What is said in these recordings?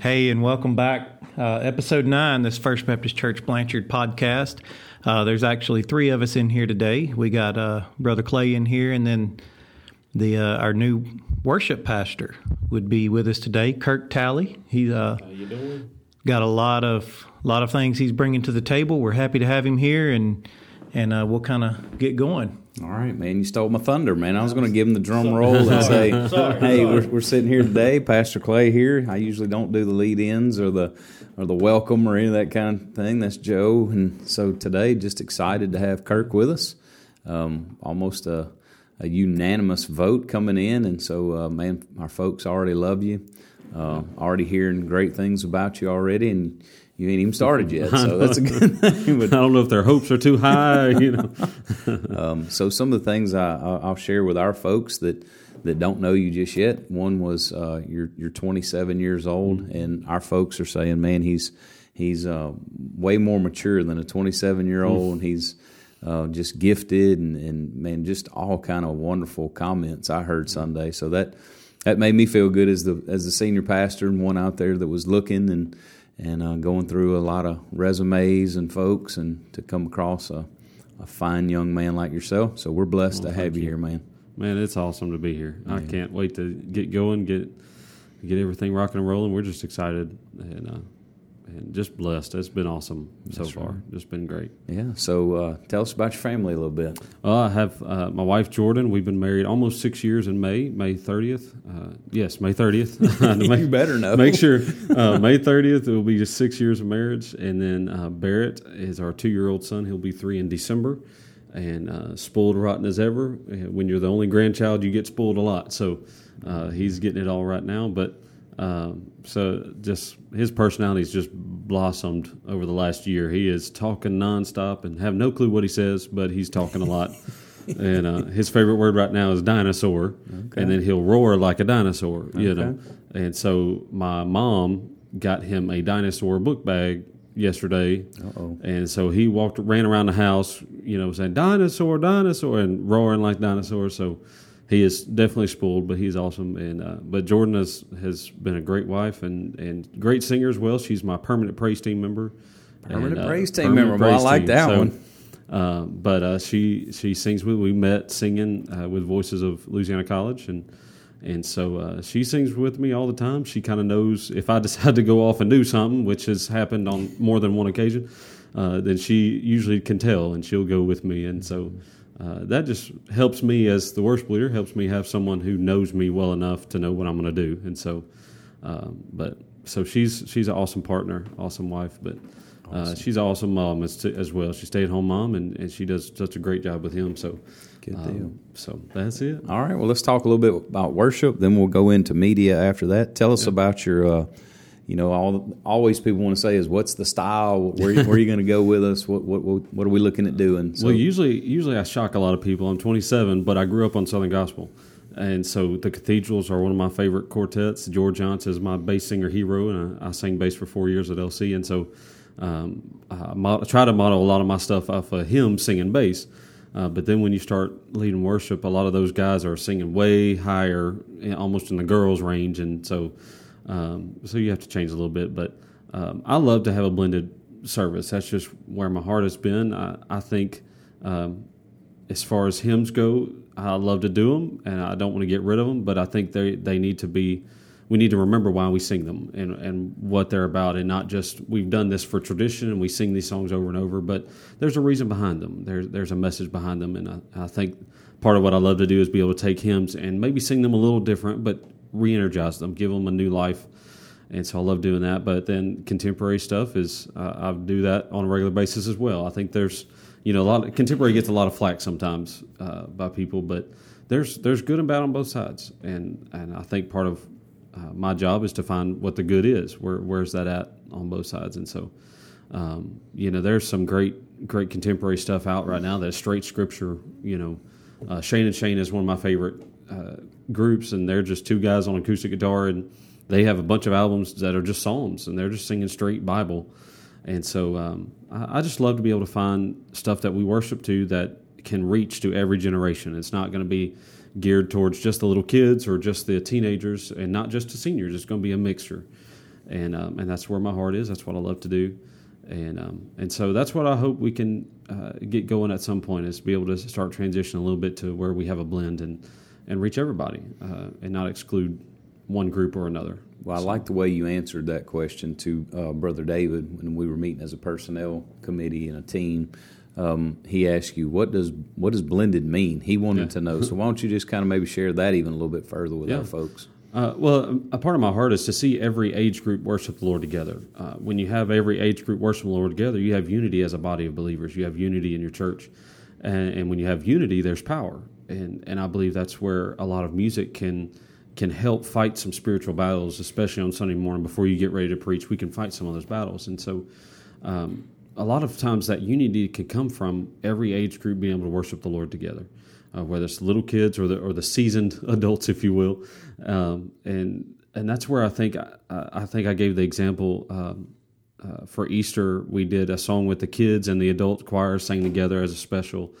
Hey, and welcome back. Uh, episode nine, this First Baptist Church Blanchard podcast. Uh, there's actually three of us in here today. We got uh, Brother Clay in here, and then the uh, our new worship pastor would be with us today, Kirk Talley. He's uh, How you doing? got a lot of lot of things he's bringing to the table. We're happy to have him here, and and uh, we'll kind of get going. All right, man. You stole my thunder, man. I was going to give him the drum roll and say, Sorry, "Hey, sorry. We're, we're sitting here today, Pastor Clay here. I usually don't do the lead ins or the or the welcome or any of that kind of thing. That's Joe, and so today, just excited to have Kirk with us. Um, almost a, a unanimous vote coming in, and so uh, man, our folks already love you. Uh, already hearing great things about you already, and you ain't even started yet, so that's a good thing. But, I don't know if their hopes are too high. You know, um, so some of the things I, I- I'll share with our folks that, that don't know you just yet. One was uh, you're you're 27 years old, and our folks are saying, man, he's he's uh, way more mature than a 27 year old, and he's uh, just gifted, and, and man, just all kind of wonderful comments I heard Sunday. So that that made me feel good as the as the senior pastor and one out there that was looking and and uh, going through a lot of resumes and folks, and to come across a a fine young man like yourself. So we're blessed to have you, here, man. man, it's awesome to be here. I can't wait to get going, get get everything rocking and rolling. We're just excited and uh, and just blessed. It's been awesome so far. Just been great. Yeah. So uh, tell us about your family a little bit. Uh, I have uh, my wife Jordan. We've been married almost six years in May, May thirtieth. Uh, yes, May thirtieth. you better know. Make sure uh, May 30th it will be just six years of marriage, and then uh, Barrett is our two-year-old son. He'll be three in December, and uh, spoiled rotten as ever. When you're the only grandchild, you get spoiled a lot. So uh, he's getting it all right now. But um, so just his personality's just blossomed over the last year. He is talking nonstop and have no clue what he says, but he's talking a lot. and uh, his favorite word right now is dinosaur, and then he'll roar like a dinosaur, you know. And so my mom got him a dinosaur book bag yesterday, Uh-oh. and so he walked, ran around the house, you know, saying dinosaur, dinosaur, and roaring like dinosaurs. So he is definitely spoiled, but he's awesome. And uh, but Jordan has has been a great wife and and great singer as well. She's my permanent praise team member. Permanent And, uh, praise team permanent member. Well, I like team. that So, one. uh, but uh, she she sings with. We met singing uh, with Voices of Louisiana College, and and so uh, she sings with me all the time. She kind of knows if I decide to go off and do something, which has happened on more than one occasion. Uh, then she usually can tell, and she'll go with me, and so. Uh, that just helps me as the worship leader. Helps me have someone who knows me well enough to know what I'm going to do, and so, um, but so she's she's an awesome partner, awesome wife, but uh, she's an awesome mom as, as well. She's stay at home mom, and, and she does such a great job with him. So, Good um, deal. So that's it. All right. Well, let's talk a little bit about worship. Then we'll go into media after that. Tell us about your. Uh, you know, all always people want to say is, "What's the style? Where, where are you going to go with us? What, what what are we looking at doing?" So, well, usually usually I shock a lot of people. I'm 27, but I grew up on Southern Gospel, and so the Cathedrals are one of my favorite quartets. George Younce is my bass singer hero, and I, I sang bass for four years at LC, and so um, I mod- try to model a lot of my stuff off of him singing bass. Uh, but then when you start leading worship, a lot of those guys are singing way higher, eh, almost in the girls' range, and so um, so you have to change a little bit. But um, I love to have a blended service. That's just where my heart has been. I, I think um, as far as hymns go, I love to do them, and I don't want to get rid of them. But I think they they need to be. We need to remember why we sing them and, and what they're about, and not just we've done this for tradition and we sing these songs over and over. But there's a reason behind them. There's there's a message behind them, and I, I think part of what I love to do is be able to take hymns and maybe sing them a little different, but re-energize them, give them a new life. And so I love doing that. But then contemporary stuff is uh, I do that on a regular basis as well. I think there's you know a lot of contemporary gets a lot of flack sometimes uh, by people, but there's there's good and bad on both sides. And and I think part of uh, my job is to find what the good is. Where where's that at on both sides? And so um, you know there's some great great contemporary stuff out right now that's straight scripture. You know, uh, Shane and Shane is one of my favorite uh, groups, and they're just two guys on acoustic guitar, and they have a bunch of albums that are just psalms, and they're just singing straight Bible. And so um, I, I just love to be able to find stuff that we worship to that can reach to every generation. It's not going to be geared towards just the little kids or just the teenagers, and not just the seniors. It's going to be a mixture. and um, and that's where my heart is. That's what I love to do, and um, and so that's what I hope we can uh, get going at some point is be able to start transitioning a little bit to where we have a blend and and reach everybody uh, and not exclude one group or another. Well, I like the way you answered that question to uh, Brother David when we were meeting as a personnel committee and a team. Um, he asked you, "What does what does blended mean?" He wanted Yeah. to know. So why don't you just kind of maybe share that even a little bit further with Yeah. our folks? Uh, well, a part of my heart is to see every age group worship the Lord together. Uh, when you have every age group worship the Lord together, you have unity as a body of believers. You have unity in your church, and, and when you have unity, there's power. And and I believe that's where a lot of music can can help fight some spiritual battles, especially on Sunday morning before you get ready to preach. We can fight some of those battles, and so. Um, a lot of times that unity can come from every age group being able to worship the Lord together, uh, whether it's little kids or the or the seasoned adults, if you will, um, and and that's where I think I, I think I gave the example um, uh, for Easter. We did a song with the kids and the adult choir sang together as a special,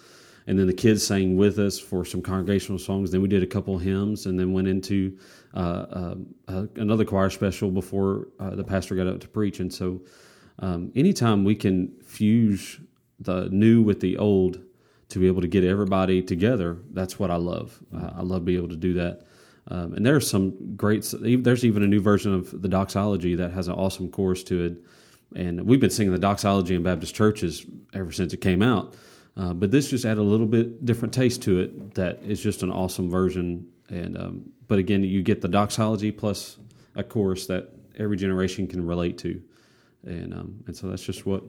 and then the kids sang with us for some congregational songs. Then we did a couple hymns, and then went into uh, uh, uh, another choir special before uh, the pastor got up to preach. And so, um, anytime we can fuse the new with the old to be able to get everybody together, that's what I love. I love being able to do that. Um, and there's some great. There's even a new version of the doxology that has an awesome chorus to it. And we've been singing the doxology in Baptist churches ever since it came out. Uh, but this just added a little bit different taste to it. That is just an awesome version. And um, but again, you get the doxology plus a chorus that every generation can relate to. And um, and so that's just what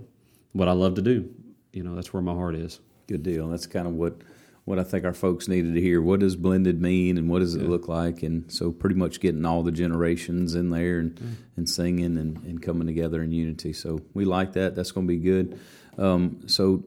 what I love to do. You know, that's where my heart is. Good deal. That's kind of what what I think our folks needed to hear. What does blended mean, and what does it Yeah. look like? And so, pretty much getting all the generations in there and Mm. and singing and, and coming together in unity. So we like that. That's going to be good. Um, so.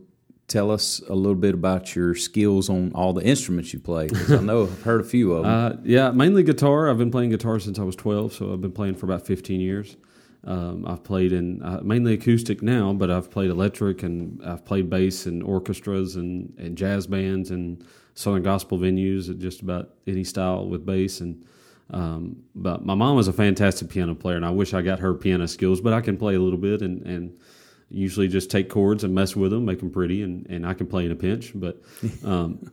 Tell us a little bit about your skills on all the instruments you play. I know I've heard a few of them. Uh, yeah, mainly guitar. I've been playing guitar since I was 12, so I've been playing for about 15 years. Um, I've played in uh, mainly acoustic now, but I've played electric and I've played bass in orchestras and, and jazz bands and southern gospel venues at just about any style with bass. And um, but my mom was a fantastic piano player, and I wish I got her piano skills, but I can play a little bit and, and usually just take chords and mess with them, make them pretty, and, and I can play in a pinch. But um,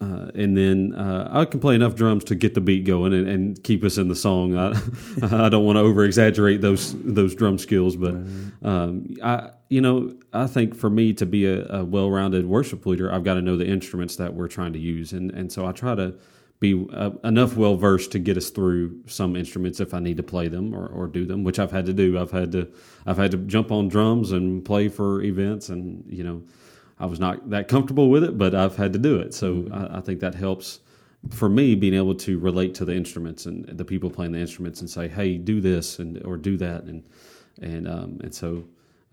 uh, and then uh, I can play enough drums to get the beat going and, and keep us in the song. I, I don't want to over exaggerate those those drum skills, but um, I you know I think for me to be a, a well rounded worship leader, I've got to know the instruments that we're trying to use, and and so I try to be uh, enough well versed to get us through some instruments if I need to play them or, or do them, which I've had to do. I've had to I've had to jump on drums and play for events, and you know. I was not that comfortable with it, but I've had to do it. So I, I think that helps for me being able to relate to the instruments and the people playing the instruments and say, "Hey, do this and or do that," and and um, and so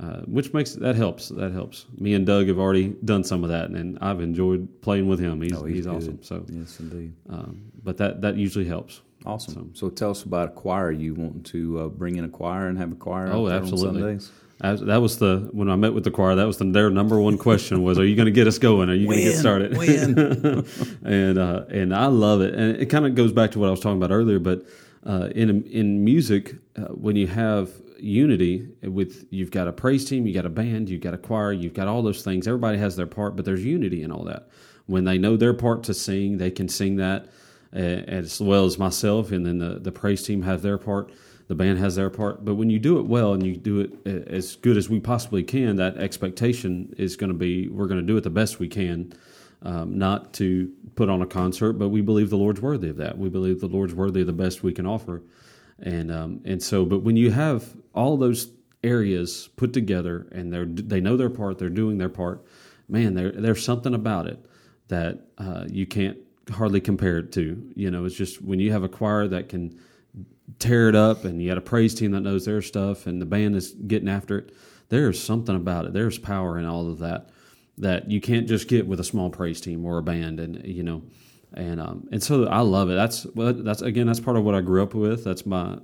uh, which makes that helps. That helps. Me and Doug have already done some of that, and I've enjoyed playing with him. He's Oh, he's, he's awesome. So, yes, indeed. um, but that that usually helps. Awesome. So, tell us about a choir. You want to uh, bring in a choir and have a choir? Oh, absolutely. That was the when I met with the choir. That was the, their number one question was, "Are you going to get us going? Are you going to get started?" When? and uh, and I love it, and it kind of goes back to what I was talking about earlier. But uh, in in music, uh, when you have unity with you've got a praise team, you got a band, you've got a choir, you've got all those things. Everybody has their part, but there's unity in all that. When they know their part to sing, they can sing that uh, as well as myself, and then the the praise team have their part the band has their part. But when you do it well and you do it as good as we possibly can, that expectation is going to be we're going to do it the best we can, um, not to put on a concert, but we believe the Lord's worthy of that. We believe the Lord's worthy of the best we can offer, and um, and so. But when you have all those areas put together and they're they know their part, they're doing their part, man, there there's something about it that uh, you can't hardly compare it to. You know, it's just when you have a choir that can tear it up and you got a praise team that knows their stuff and the band is getting after it there's something about it there's power in all of that that you can't just get with a small praise team or a band and you know and um and so I love it that's that's again that's part of what I grew up with that's my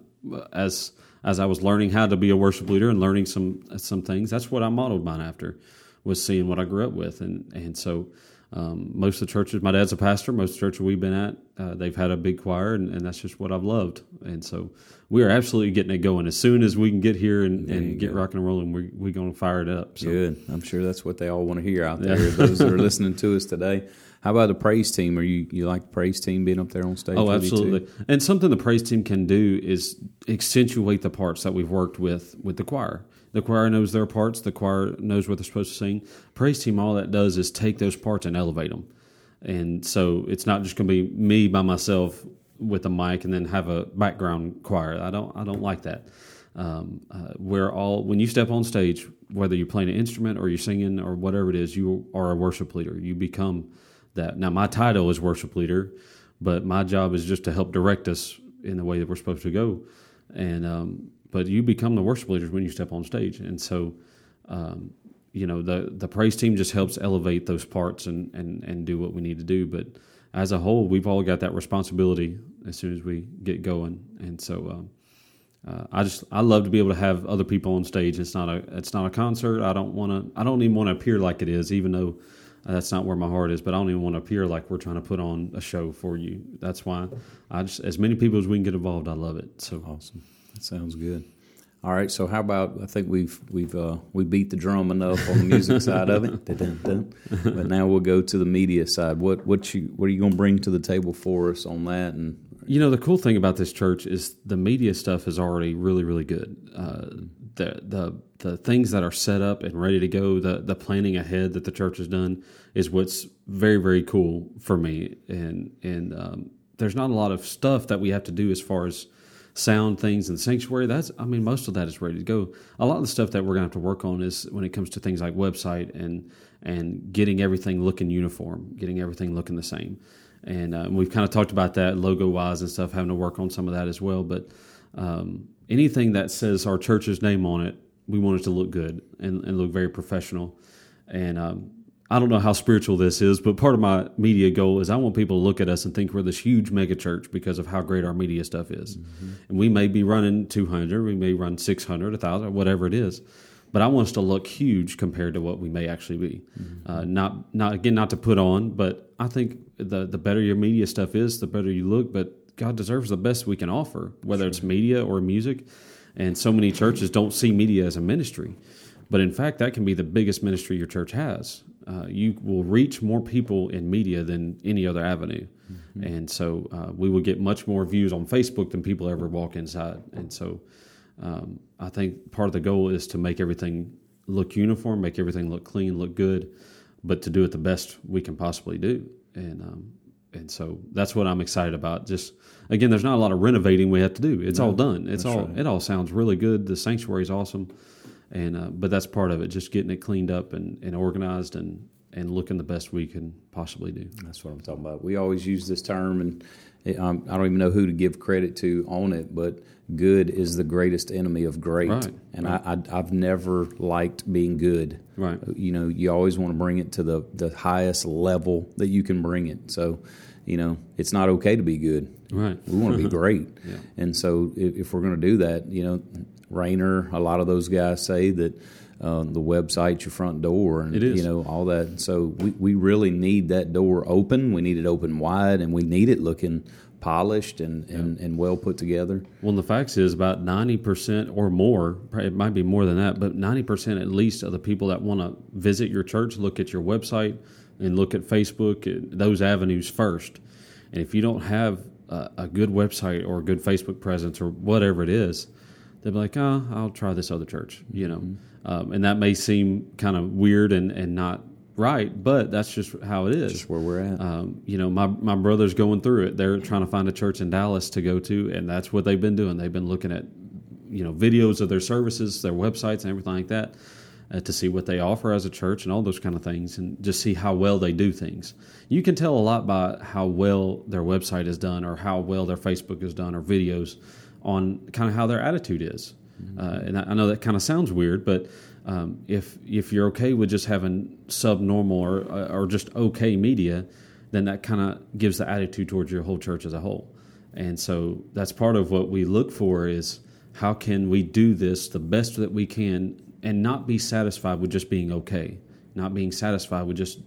as as I was learning how to be a worship leader and learning some some things that's what I modeled mine after was seeing what I grew up with and and so Um, most of the churches, my dad's a pastor. Most of the churches we've been at, uh, they've had a big choir, and, and, that's just what I've loved. And so we are absolutely getting it going. As soon as we can get here and, and get go. rocking and rolling, we're, we're going to fire it up. So. Good. I'm sure that's what they all want to hear out there, yeah. those that are listening to us today. How about the praise team? Are you you like the praise team being up there on stage? Oh, absolutely. And something the praise team can do is accentuate the parts that we've worked with with the choir. The choir knows their parts. The choir knows what they're supposed to sing. Praise team, all that does is take those parts and elevate them. And so it's not just going to be me by myself with a mic and then have a background choir. I don't I don't like that. Um, uh, we're all when you step on stage, whether you're playing an instrument or you're singing or whatever it is, you are a worship leader. You become that. Now, my title is worship leader, but my job is just to help direct us in the way that we're supposed to go. And um, but you become the worship leaders when you step on stage, and so um, you know the the praise team just helps elevate those parts and and and do what we need to do. But as a whole, we've all got that responsibility as soon as we get going, and so. Um, uh, I just I love to be able to have other people on stage. It's not a it's not a concert. I don't want to I don't even want to appear like it is, even though that's not where my heart is. But I don't even want to appear like we're trying to put on a show for you. That's why I just as many people as we can get involved. I love it. So awesome. That sounds good. All right, so how about I think we've we've uh, we beat the drum enough on the music side of it, but now we'll go to the media side. What what you what are you going to bring to the table for us on that? And you know the cool thing about this church is the media stuff is already really really good. Uh, the the the things that are set up and ready to go, the the planning ahead that the church has done is what's very very cool for me. And and um, there's not a lot of stuff that we have to do as far as sound things in the sanctuary. That's I mean most of that is ready to go. A lot of the stuff that we're gonna have to work on is when it comes to things like website and and getting everything looking uniform, getting everything looking the same. And uh, we've kind of talked about that logo wise and stuff, having to work on some of that as well. But um, anything that says our church's name on it, we want it to look good and, and look very professional. And um, I don't know how spiritual this is, but part of my media goal is I want people to look at us and think we're this huge mega church because of how great our media stuff is. Mm-hmm. And we may be running 200, we may run 600, 1,000, whatever it is. But I want us to look huge compared to what we may actually be. Mm-hmm. Uh, not, not again, not to put on, but I think the the better your media stuff is, the better you look. But God deserves the best we can offer, whether sure. it's media or music. And so many churches don't see media as a ministry. But in fact, that can be the biggest ministry your church has uh, you will reach more people in media than any other avenue. Mm-hmm. And so uh, we will get much more views on Facebook than people ever walk inside. And so um, I think part of the goal is to make everything look uniform, make everything look clean, look good, but to do it the best we can possibly do. And um, and so that's what I'm excited about. Just again, there's not a lot of renovating we have to do. It's no, all done. It's all right. it all sounds really good. The sanctuary is awesome and uh, but that's part of it, just getting it cleaned up and, and organized and and looking the best we can possibly do. That's what I'm talking about. We always use this term, and it, um, I don't even know who to give credit to on it, but good is the greatest enemy of great. Right, and right. I, I, have never liked being good. Right. You know, you always want to bring it to the, the highest level that you can bring it. So, you know, it's not okay to be good. Right. We want to be great. yeah. And so if, if we're going to do that, you know, Rainer, a lot of those guys say that uh, the website's your front door, and you know all that. So we, we really need that door open. We need it open wide, and we need it looking polished and, and, and well put together. Well, the facts is about ninety percent or more. It might be more than that, but ninety percent at least of the people that want to visit your church look at your website and look at Facebook. Those avenues first, and if you don't have a, a good website or a good Facebook presence or whatever it is they'll be like, oh, I'll try this other church, you know. Mm-hmm. Um, and that may seem kind of weird and, and not right, but that's just how it is. Just where we're at. Um, you know, my, my brother's going through it. They're trying to find a church in Dallas to go to, and that's what they've been doing. They've been looking at, you know, videos of their services, their websites, and everything like that. Uh, to see what they offer as a church and all those kind of things, and just see how well they do things. You can tell a lot by how well their website is done, or how well their Facebook is done, or videos on kind of how their attitude is. Mm-hmm. Uh, and I, I, know that kind of sounds weird, but um, if if you're okay with just having subnormal or or just okay media, then that kind of gives the attitude towards your whole church as a whole. And so that's part of what we look for is how can we do this the best that we can and not be satisfied with just being okay, not being satisfied with just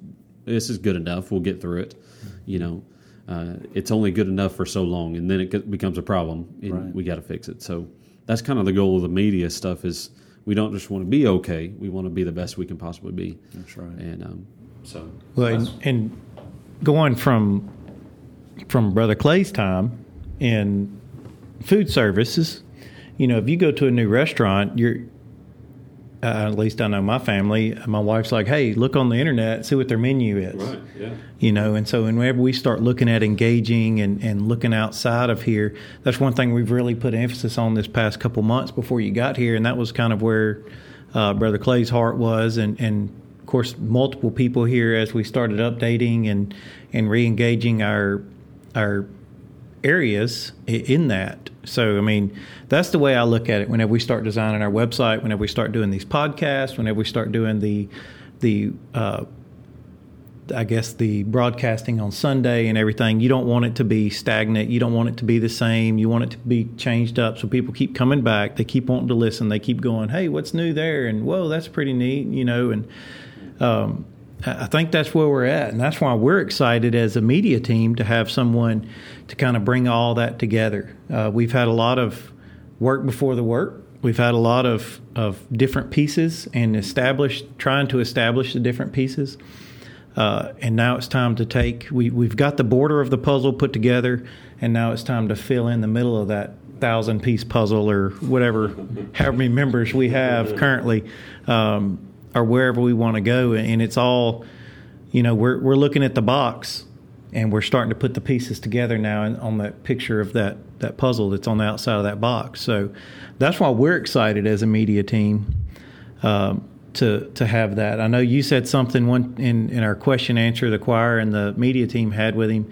this is good enough. We'll get through it. You know, uh, it's only good enough for so long, and then it becomes a problem, and Right. we got to fix it. So that's kind of the goal of the media stuff. Is we don't just want to be okay. We want to be the best we can possibly be. That's right. And um, so Well, and, and going from from Brother Clay's time in food services, you know, if you go to a new restaurant, you're uh, at least I know my family. My wife's like, "Hey, look on the internet, see what their menu is." Right, yeah. you know and so whenever we start looking at engaging and, and looking outside of here that's one thing we've really put emphasis on this past couple months before you got here and that was kind of where uh, brother clay's heart was and, and of course multiple people here as we started updating and and re-engaging our our areas in that so i mean that's the way i look at it whenever we start designing our website whenever we start doing these podcasts whenever we start doing the the uh, I guess the broadcasting on Sunday and everything, you don't want it to be stagnant. You don't want it to be the same. You want it to be changed up so people keep coming back. They keep wanting to listen. They keep going, hey, what's new there? And whoa, that's pretty neat, you know. And um, I think that's where we're at. And that's why we're excited as a media team to have someone to kind of bring all that together. Uh, we've had a lot of work before the work. We've had a lot of, of different pieces and establish trying to establish the different pieces. Uh, and now it's time to take we, we've got the border of the puzzle put together and now it's time to fill in the middle of that thousand piece puzzle or whatever however many members we have currently um, or wherever we want to go and it's all you know we're, we're looking at the box and we're starting to put the pieces together now on that picture of that that puzzle that's on the outside of that box so that's why we're excited as a media team um, to to have that. I know you said something one in in our question answer the choir and the media team had with him,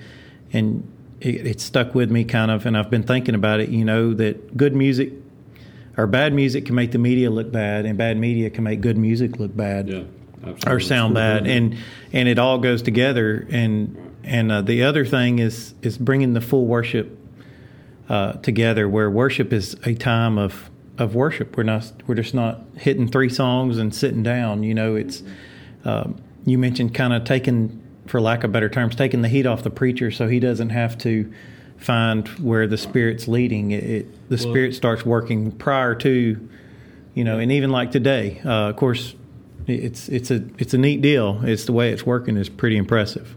and it, it stuck with me kind of, and I've been thinking about it. You know that good music or bad music can make the media look bad, and bad media can make good music look bad Yeah. Absolutely. or sound bad, and and it all goes together. And and uh, the other thing is is bringing the full worship uh, together, where worship is a time of of worship. We're not we're just not hitting three songs and sitting down. You know, it's um, you mentioned kind of taking, for lack of better terms, taking the heat off the preacher, so he doesn't have to find where the spirit's leading. It, it the spirit starts working prior to, you know, and even like today, uh, of course, it's it's a it's a neat deal. It's the way it's working is pretty impressive.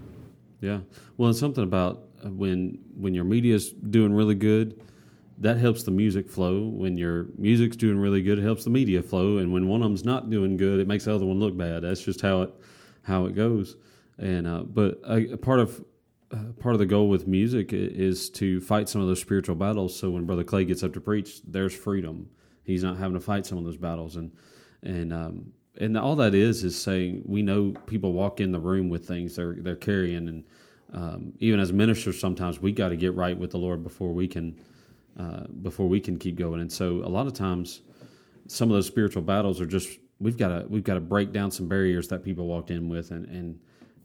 Yeah. Well, it's something about when when your media's doing really good, that helps the music flow. When your music's doing really good, it helps the media flow. And when one of them's not doing good, it makes the other one look bad. That's just how it how it goes. And uh, but a, a part of uh, part of the goal with music is to fight some of those spiritual battles. So when Brother Clay gets up to preach, there's freedom. He's not having to fight some of those battles, and and um, and all that is is saying we know people walk in the room with things they're they're carrying, and um, even as ministers, sometimes we got to get right with the Lord before we can uh, before we can keep going. And so a lot of times, some of those spiritual battles are just we've got to we've got to break down some barriers that people walked in with, and and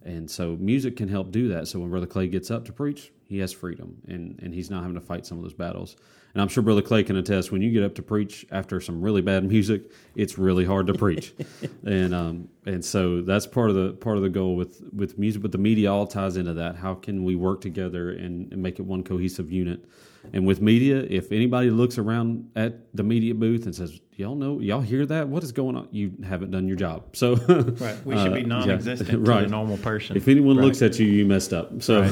and so music can help do that. So when Brother Clay gets up to preach, he has freedom, and and he's not having to fight some of those battles. And I'm sure Brother Clay can attest when you get up to preach after some really bad music, it's really hard to preach, and um and so that's part of the part of the goal with with music. But the media all ties into that. How can we work together and, and make it one cohesive unit? And with media, if anybody looks around at the media booth and says, "Y'all know, y'all hear that? What is going on?" You haven't done your job. So Right. We should uh, be non-existent to right. a normal person. If anyone Right. looks at you, you messed up. So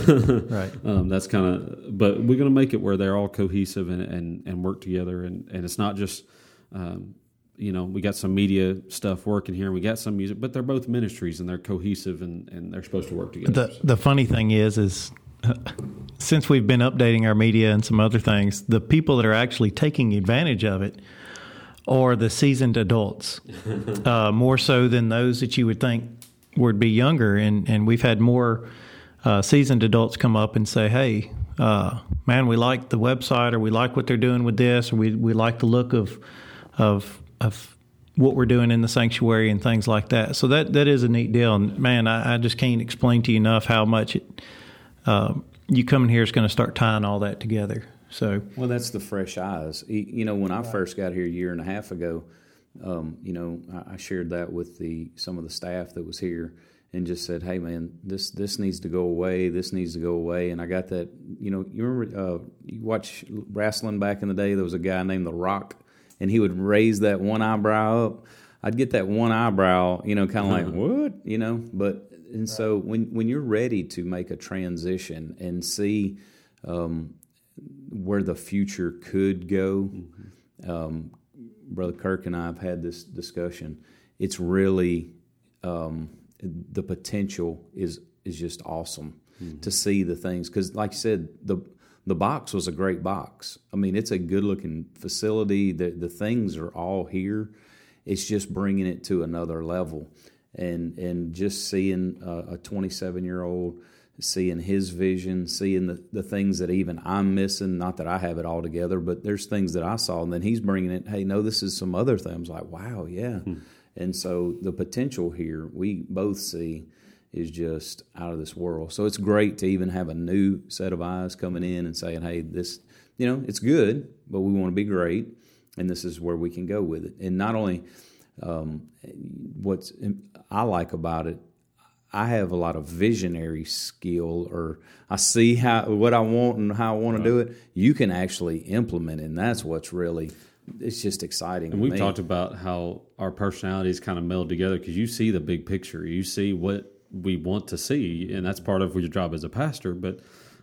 Right. um, that's kind of. But we're going to make it where they're all cohesive and and, and work together, and and it's not just. Um, you know, we got some media stuff working here, and we got some music, but they're both ministries and they're cohesive and, and they're supposed to work together. The the funny thing is, is since we've been updating our media and some other things, the people that are actually taking advantage of it are the seasoned adults, uh, more so than those that you would think would be younger. And and we've had more uh, seasoned adults come up and say, "Hey, uh, man, we like the website, or we like what they're doing with this, or we we like the look of of of." What we're doing in the sanctuary and things like that, so that that is a neat deal. And man, I, I just can't explain to you enough how much it, uh, you coming here is going to start tying all that together. So Well, that's the fresh eyes. You know, when I first got here a year and a half ago, um, you know, I, I shared that with the some of the staff that was here, and just said, "Hey, man, this this needs to go away. This needs to go away." And I got that. You know, you remember uh, you watch wrestling back in the day. There was a guy named The Rock, and he would raise that one eyebrow up. I'd get that one eyebrow, you know, kind of like what, you know. But and so when when you're ready to make a transition and see um, where the future could go, um, Brother Kirk and I have had this discussion. It's really um, the potential is is just awesome to see the things because, like you said, the the box was a great box. I mean, it's a good looking facility. The the things are all here. It's just bringing it to another level, and and just seeing a 27 year old seeing his vision, seeing the, the things that even I'm missing. Not that I have it all together, but there's things that I saw, and then he's bringing it. Hey, no, this is some other things. Like, wow, yeah. Hmm. And so the potential here we both see is just out of this world. So it's great to even have a new set of eyes coming in and saying, hey, this, you know, it's good, but we want to be great, and this is where we can go with it. And not only um, what's I like about it I have a lot of visionary skill, or I see how what I want and how I want to do it. You can actually implement it, and that's what's really it's just exciting. And we've talked about how our personalities kind of meld together because you see the big picture, you see what we want to see, and that's part of your job as a pastor. But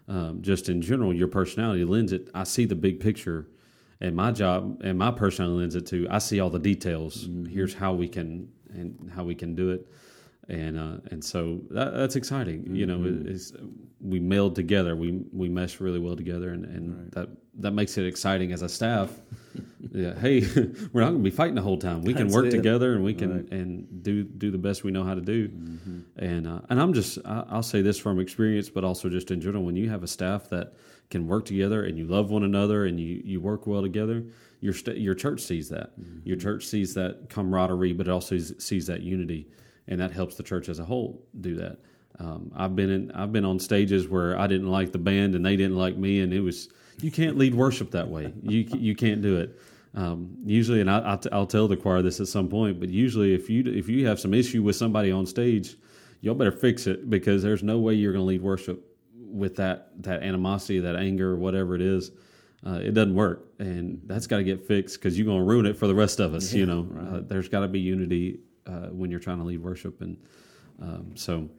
um, just in general, your personality lends it. I see the big picture, and my job and my personality lends it to. I see all the details. Mm-hmm. Here's how we can and how we can do it and uh, and so that, that's exciting. Mm-hmm. You know, mm-hmm. we meld together, we we mesh really well together, and, and right. that that makes it exciting as a staff. yeah, hey, we're not going to be fighting the whole time. We can work it. together, and we can right. and do do the best we know how to do. Mm-hmm. And uh, and I'm just I, will say this from experience, but also just in general, when you have a staff that can work together and you love one another and you you work well together. Your, st- your church sees that. Mm-hmm. Your church sees that camaraderie, but it also sees that unity and that helps the church as a whole do that. Um, I've been in, I've been on stages where I didn't like the band and they didn't like me, and it was you can't lead worship that way. You you can't do it. Um, usually, and I, will tell the choir this at some point, but usually, if you if you have some issue with somebody on stage, y'all better fix it because there's no way you're going to lead worship with that that animosity, that anger, whatever it is. Uh, it doesn't work, and that's got to get fixed because you're going to ruin it for the rest of us. Yeah, you know, right. uh, there's got to be unity uh, when you're trying to lead worship, and um, so.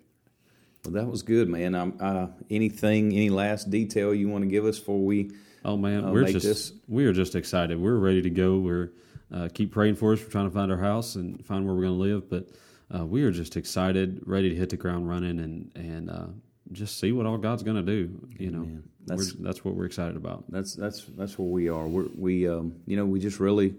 Well, that was good, man. Um, uh, anything, any last detail you want to give us before we? Oh man, uh, we're just this? we are just excited. We're ready to go. We're uh, keep praying for us. We're trying to find our house and find where we're going to live, but uh, we are just excited, ready to hit the ground running, and and uh, just see what all God's going to do. You know, that's that's what we're excited about. That's that's that's where we are. We're, we um, you know we just really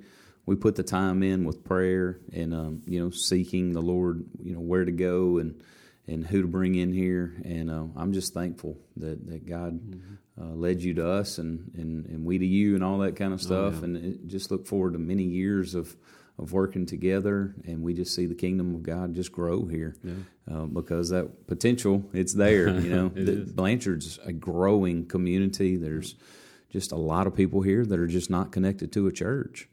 we put the time in with prayer and um, you know seeking the Lord, you know where to go and and who to bring in here. And uh, I'm just thankful that that God mm-hmm. uh, led you to us and, and and we to you and all that kind of oh, stuff. Oh, yeah. And just look forward to many years of of working together, and we just see the kingdom of God just grow here yeah. uh, because that potential it's there. You know, the, Blanchard's a growing community. There's just a lot of people here that are just not connected to a church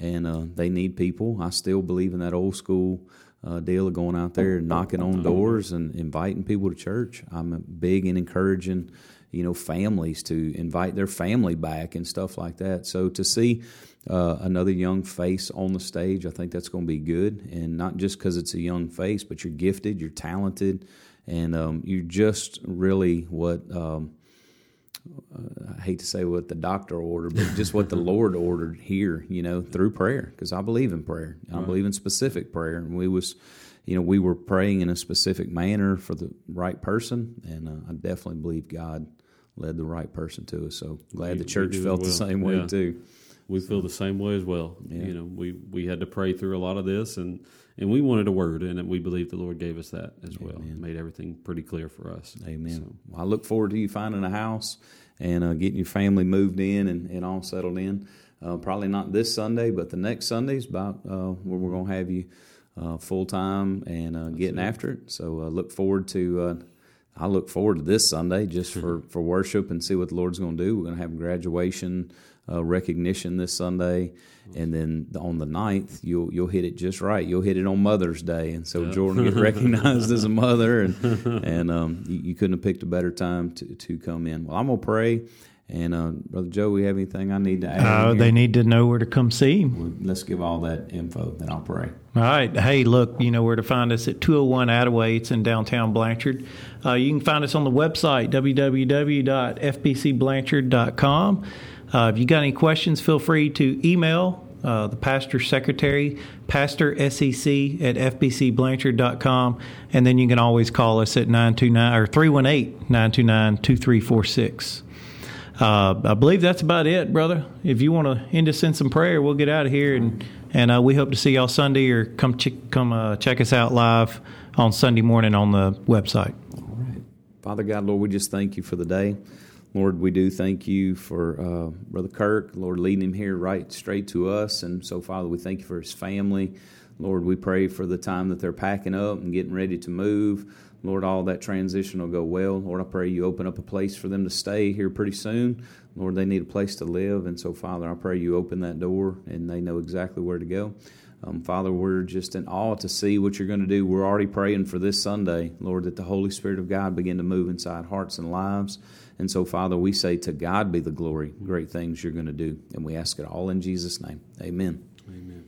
and uh, they need people. I still believe in that old school uh, deal of going out there and knocking on doors and inviting people to church. I'm big in encouraging, you know, families to invite their family back and stuff like that. So to see uh, another young face on the stage, I think that's going to be good, and not just because it's a young face, but you're gifted, you're talented, and um, you're just really what. Um, uh, I hate to say what the doctor ordered, but just what the Lord ordered here, you know, through prayer, because I believe in prayer. I believe in specific prayer, and we was, you know, we were praying in a specific manner for the right person, and uh, I definitely believe God led the right person to us. So glad we, the church felt well. the same way yeah. too. We feel the same way as well. Yeah. You know, we we had to pray through a lot of this, and and we wanted a word, and we believe the Lord gave us that as Amen. well. Made everything pretty clear for us. Amen. So. Well, I look forward to you finding a house and uh, getting your family moved in and, and all settled in. Uh, probably not this Sunday, but the next Sunday is about uh, where we're going to have you uh, full time and uh, getting it. after it. So uh, look forward to. I look forward to this Sunday just for, for worship and see what the Lord's going to do. We're going to have graduation uh, recognition this Sunday, and then on the 9th you'll you'll hit it just right. You'll hit it on Mother's Day, and so Jordan get recognized as a mother, and and um, you, you, couldn't have picked a better time to to come in. Well, I'm gonna pray. And uh, brother Joe, we have anything I need to add? Uh, they need to know where to come see him. Well, let's give all that info, then I'll pray. All right. Hey, look, you know where to find us at 201 Attaway. It's in downtown Blanchard. Uh, you can find us on the website, www.fbcblanchard.com. Uh, if you got any questions, feel free to email uh, the pastor secretary, pastor sec at fbcblanchard.com. And then you can always call us at 929 or 318 929 2346. Uh, I believe that's about it, brother. If you want to end us in some prayer, we'll get out of here, and and uh, we hope to see y'all Sunday or come ch- come uh, check us out live on Sunday morning on the website. All right, Father God, Lord, we just thank you for the day. Lord, we do thank you for uh, Brother Kirk, Lord, leading him here right straight to us. And so, Father, we thank you for his family. Lord, we pray for the time that they're packing up and getting ready to move. Lord, all that transition will go well. Lord, I pray you open up a place for them to stay here pretty soon. Lord, they need a place to live. And so, Father, I pray you open that door and they know exactly where to go. Um, Father, we're just in awe to see what you're going to do. We're already praying for this Sunday, Lord, that the Holy Spirit of God begin to move inside hearts and lives. And so, Father, we say to God be the glory, great things you're going to do. And we ask it all in Jesus' name. Amen. Amen.